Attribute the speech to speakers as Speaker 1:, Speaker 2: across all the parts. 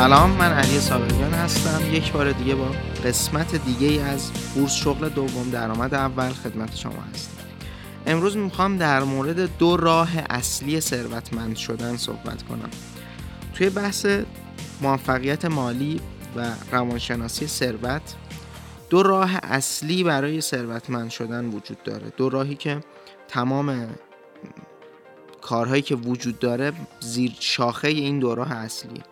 Speaker 1: سلام من علی صابریان هستم. یک بار دیگه با قسمت دیگه ای از بورس شغل دوم درآمد اول خدمت شما هستم. امروز می‌خوام در مورد دو راه اصلی ثروتمند شدن صحبت کنم. توی بحث موفقیت مالی و روانشناسی ثروت دو راه اصلی برای ثروتمند شدن وجود داره. دو راهی که تمام کارهایی که وجود داره زیر شاخه این دو راه اصلیه.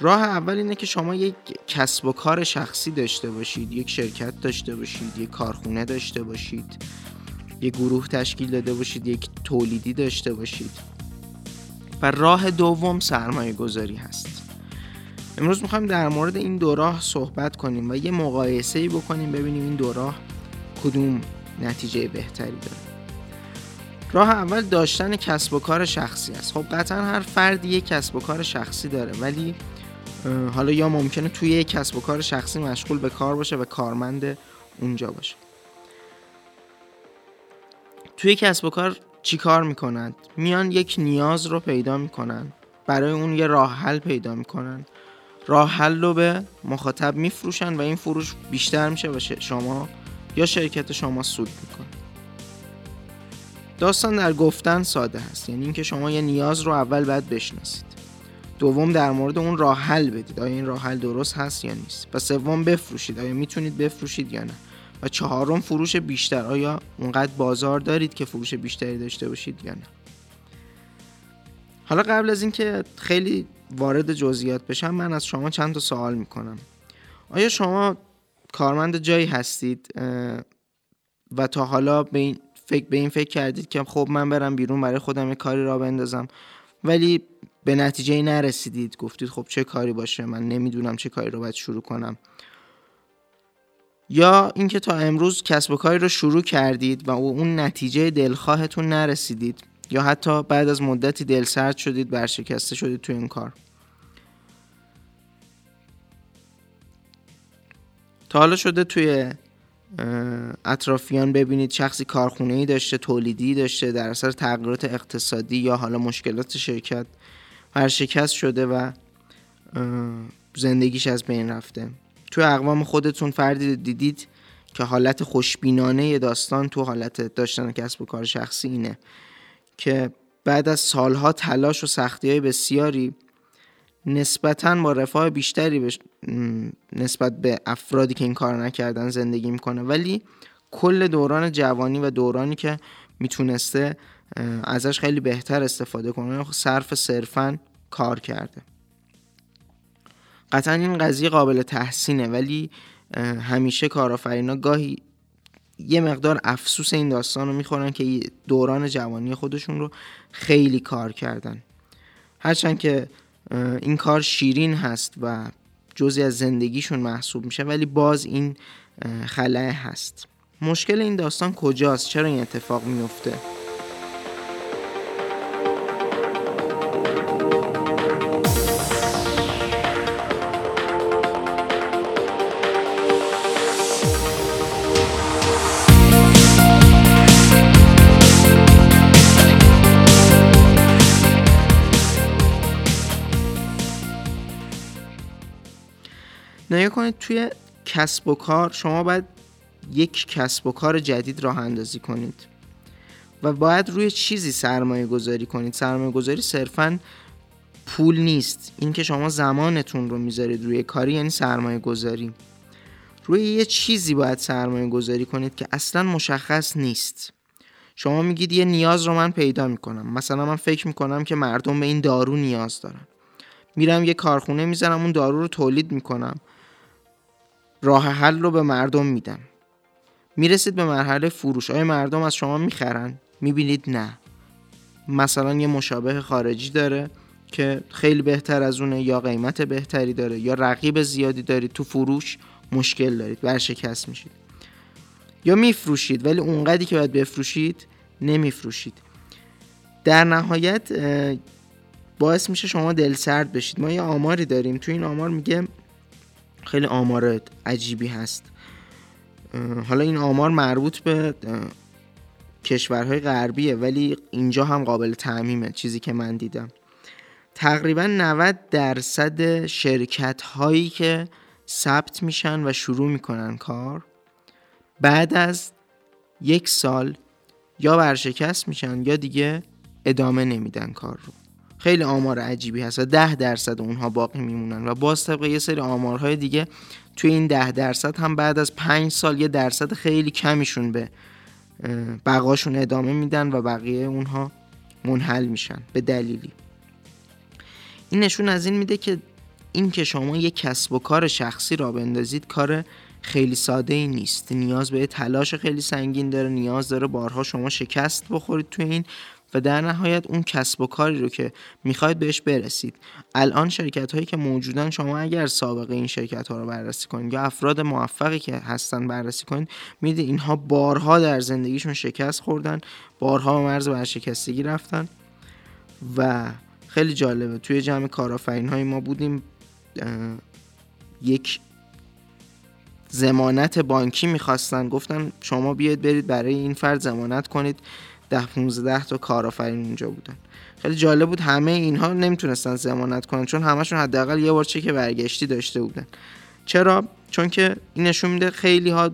Speaker 1: راه اول اینه که شما یک کسب و کار شخصی داشته باشید یک شرکت داشته باشید یک کارخونه داشته باشید یک گروه تشکیل داده باشید یک تولیدی داشته باشید. و راه دوم سرمایه گذاری هست. امروز می‌خوایم در مورد این دو راه صحبت کنیم و یه مقایسه ای بکنیم ببینیم این دو راه کدوم نتیجه بهتری داره. راه اول داشتن کسب و کار شخصی است. خب قطعا هر فردی یک کسب و کار شخصی داره ولی حالا یا ممکنه توی کسب و کار شخصی مشغول به کار باشه و کارمند اونجا باشه. توی کسب و کار چی کار می‌کنند؟ میان یک نیاز رو پیدا می‌کنن. برای اون یه راه حل پیدا می‌کنن. راه حل رو به مخاطب میفروشن و این فروش بیشتر میشه و شما یا شرکت شما سود می‌کنه. داستان در گفتن ساده هست. یعنی اینکه شما یه نیاز رو اول باید بشناسید. دوم در مورد اون راه حل بدید. آیا این راه حل درست هست یا نیست؟ و سوم بفروشید. آیا می‌تونید بفروشید یا نه؟ و چهارم فروش بیشتر. آیا اونقدر بازار دارید که فروش بیشتری داشته باشید یا نه؟ حالا قبل از اینکه خیلی وارد جزئیات بشم من از شما چند تا سوال می‌کنم. آیا شما کارمند جایی هستید و تا حالا به این فکر به این فکر کردید که خب من برم بیرون برای خودم یه کاری را بندازم ولی به نتیجه نرسیدید. گفتید خب چه کاری باشه؟ من نمی‌دونم چه کاری رو باید شروع کنم. یا اینکه تا امروز کسب و کاری رو شروع کردید و اون نتیجه دلخواهتون نرسیدید یا حتی بعد از مدتی دلسرد شدید برشکسته شدید تو این کار. تا حالا شده توی اطرافیان ببینید شخصی کارخونه ای داشته تولیدی داشته در اثر تغییرات اقتصادی یا حالا مشکلات شرکت. ورشکست شده و زندگیش از بین رفته. توی اقوام خودتون فردی دیدید که حالت خوشبینانه داستان تو حالت داشتن کسب و کار شخصی اینه که بعد از سالها تلاش و سختی های بسیاری نسبتا با رفاه بیشتری بش... نسبت به افرادی که این کار نکردن زندگی می‌کنه. ولی کل دوران جوانی و دورانی که می‌تونسته ازش خیلی بهتر استفاده کنه. صرف صرفا کار کرده. قطعا این قضیه قابل تحسینه ولی همیشه کارآفرینا گاهی یه مقدار افسوس این داستان رو می‌خورن که دوران جوانی خودشون رو خیلی کار کردن. هرچند که این کار شیرین هست و جزی از زندگیشون محسوب میشه ولی باز این خلاه هست. مشکل این داستان کجاست؟ چرا این اتفاق میفته نگاه کنید توی کسب و کار شما باید یک کسب و کار جدید راه اندازی کنید و باید روی چیزی سرمایه گذاری کنید. سرمایه گذاری صرفا پول نیست. اینکه شما زمانتون رو می‌ذارید روی کاری یعنی سرمایه گذاری. روی یه چیزی باید سرمایه گذاری کنید که اصلا مشخص نیست. شما میگید یه نیاز رو من پیدا می‌کنم. مثلا من فکر می‌کنم که مردم به این دارو نیاز دارن. میرم یه کارخونه می‌ذارم اون دارو رو تولید می‌کنم. راه حل رو به مردم میدم. می‌رسید به مرحله فروش. آیا مردم از شما می‌خرن؟ می‌بینید نه. مثلا یه مشابه خارجی داره که خیلی بهتر از اونه یا قیمت بهتری داره یا رقیب زیادی دارید تو فروش مشکل دارید ورشکست میشید. یا میفروشید ولی اونقدری که باید بفروشید نمیفروشید. در نهایت باعث میشه شما دل سرد بشید. ما یه آماری داریم. تو این آمار میگه خیلی آمار عجیبی هست. حالا این آمار مربوط به کشورهای غربیه ولی اینجا هم قابل تعمیمه چیزی که من دیدم. تقریبا 90 درصد شرکت هایی که ثبت میشن و شروع می‌کنن کار بعد از یک سال یا ورشکست میشن یا دیگه ادامه نمیدن کار رو. خیلی آمار عجیبی هست و ده درصد اونها باقی میمونن و باز طبق یه سری آمارهای دیگه توی این ده درصد هم بعد از پنج سال یه درصد خیلی کمیشون به بقاشون ادامه میدن و بقیه اونها منحل میشن به دلیلی. این نشون از این میده که این که شما یک کسب و کار شخصی را بندازید کار خیلی ساده ای نیست. نیاز به تلاش خیلی سنگین داره نیاز داره بارها شما شکست بخورید تو این و در نهایت اون کسب و کاری رو که می‌خواید بهش برسید. الان شرکت هایی که موجودن شما اگر سابقه این شرکت ها رو بررسی کنید یا افراد موفقی که هستن بررسی کنید می‌دید اینها بارها در زندگیشون شکست خوردن بارها مرز ورشکستگی رفتن و خیلی جالبه. توی جمع کارآفرین های ما بودیم یک زمانت بانکی می‌خواستن. گفتن شما بیاید برید برای این فرد زمانت کنید. ده 15 تا کارآفرین اونجا بودن. خیلی جالب بود همه اینها نمی‌تونستن زمانت کنن چون همشون حداقل یه بار چک برگشتی داشته بودن. چرا؟ چون که این نشون میده خیلی ها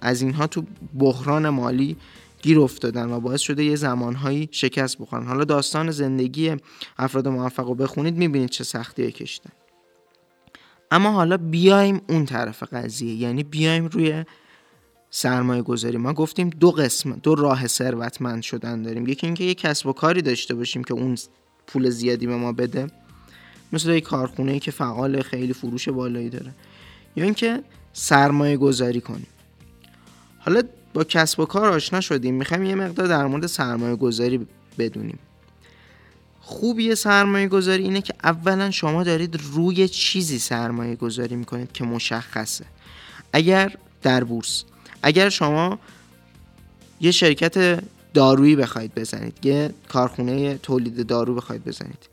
Speaker 1: از اینها تو بحران مالی گیر افتادن و باعث شده یه زمانهایی شکست بخورن. حالا داستان زندگی افراد موفق رو بخونید می‌بینید چه سختی کشتن اما حالا بیایم اون طرف قضیه. یعنی بیایم روی سرمایه گذاری ما گفتیم دو قسم دو راه ثروتمند شدن داریم. یکی اینکه یه کسب و کاری داشته باشیم که اون پول زیادی به ما بده. مثل یک کارخونه که فعال خیلی فروش بالایی داره. یا اینکه سرمایه گذاری کنیم. حالا با کسب و کار آشنا شدیم. می‌خوایم یه مقدار در مورد سرمایه گذاری بدونیم. خوبی سرمایه گذاری اینه که اولا شما دارید روی چیزی سرمایه گذاری می‌کنید که مشخصه. اگر در بورس اگر شما یه شرکت دارویی بخواید بزنید یه کارخونه تولید دارو بخواید بزنید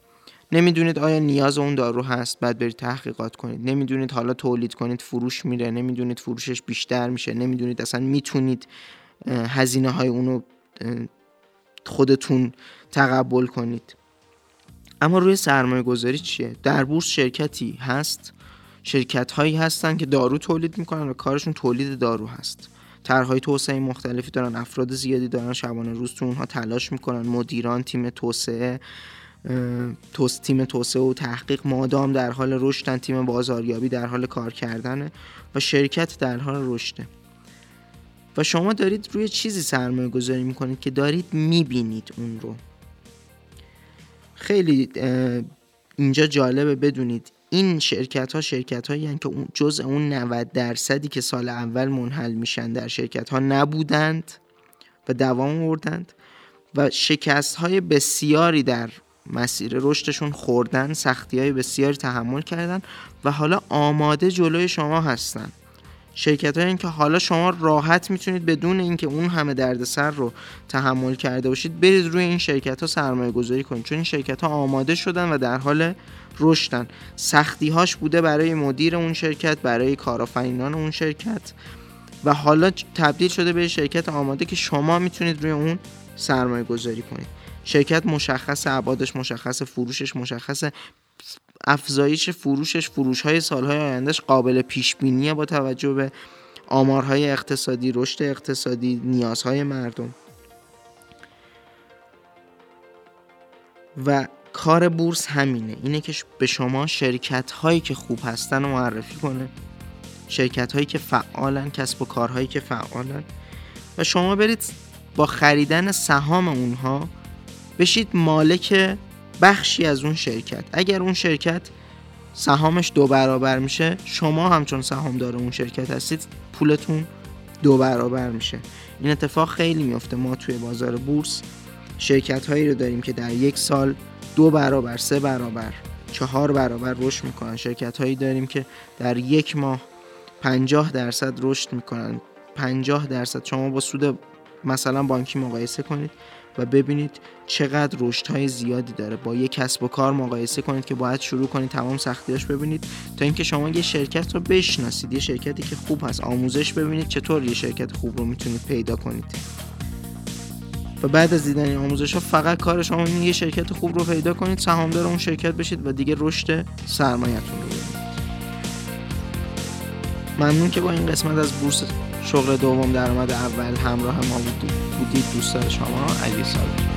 Speaker 1: نمی‌دونید آیا نیاز اون دارو هست بعد برید تحقیقات کنید. نمی‌دونید حالا تولید کنید فروش میره نمی‌دونید فروشش بیشتر میشه نمی‌دونید اصلا می‌تونید هزینه های اونو خودتون تقبل کنید. اما روی سرمایه گذاری چیه؟ در بورس شرکتی هست؟ شرکت هایی هستن که دارو تولید می‌کنن و کارشون تولید دارو هست. طرحهای توسعه مختلفی دارن افراد زیادی دارن شبانه روز تو اونها تلاش می‌کنن. مدیران تیم توسعه توس تیم توسعه و تحقیق مادام در حال رشدن تیم بازاریابی در حال کار کردنه و شرکت در حال رشده. و شما دارید روی چیزی سرمایه گذاری می‌کنید که دارید می‌بینید اون رو. خیلی اینجا جالبه بدونید. این شرکت ها شرکت هایی که اون جز اون 90 درصدی که سال اول منحل میشن در شرکت ها نبودند و دوام آوردند و شکست های بسیاری در مسیر رشدشون خوردن سختی های بسیاری تحمل کردن و حالا آماده جلوی شما هستن. شرکت های که حالا شما راحت می‌تونید بدون اینکه اون همه دردسر رو تحمل کرده باشید برید روی این شرکت ها سرمایه گذاری کنید. چون این شرکت ها آماده شدن و در حال رشدن. سختی هاش بوده برای مدیر اون شرکت برای کارآفرینان اون شرکت. و حالا تبدیل شده به شرکت آماده که شما می‌تونید روی اون سرمایه گذاری کنید. شرکت مشخص عبادش مشخص فروشش مشخص افزایش فروشش فروش های سالهای آیندهش قابل پیش بینیه با توجه به آمارهای اقتصادی رشد اقتصادی نیازهای مردم. و کار بورس همینه اینه که به شما شرکت هایی که خوب هستن رو معرفی کنه. شرکت هایی که فعالن کسب و کارهایی که فعالن. و شما برید با خریدن سهام اونها بشید مالک بخشی از اون شرکت. اگر اون شرکت سهامش دو برابر میشه شما همچون سهامدار اون شرکت هستید پولتون دو برابر میشه. این اتفاق خیلی میفته. ما توی بازار بورس شرکت هایی رو داریم که در یک سال دو برابر سه برابر چهار برابر رشد می‌کنن. شرکت هایی داریم که در یک ماه پنجاه درصد رشد می‌کنن. پنجاه درصد. شما با سود مثلا بانکی مقایسه کنید. و ببینید چقدر رشد های زیادی داره. با یک کسب و کار مقایسه کنید که باید شروع کنید تمام سختیاش ببینید. تا اینکه شما یه شرکت رو بشناسید یه شرکتی که خوب هست آموزش ببینید چطور یه شرکت خوب رو می‌تونید پیدا کنید. و بعد از دیدن این آموزش ها فقط کار شما اینه یه شرکت خوب رو پیدا کنید سهامدار اون شرکت بشید و دیگه رشد سرمایه‌تون رو ببینید. ممنون که با این قسمت از بورس شغل دوم درآمد اول همراه ما بودید دوست شما؟ علی صادقی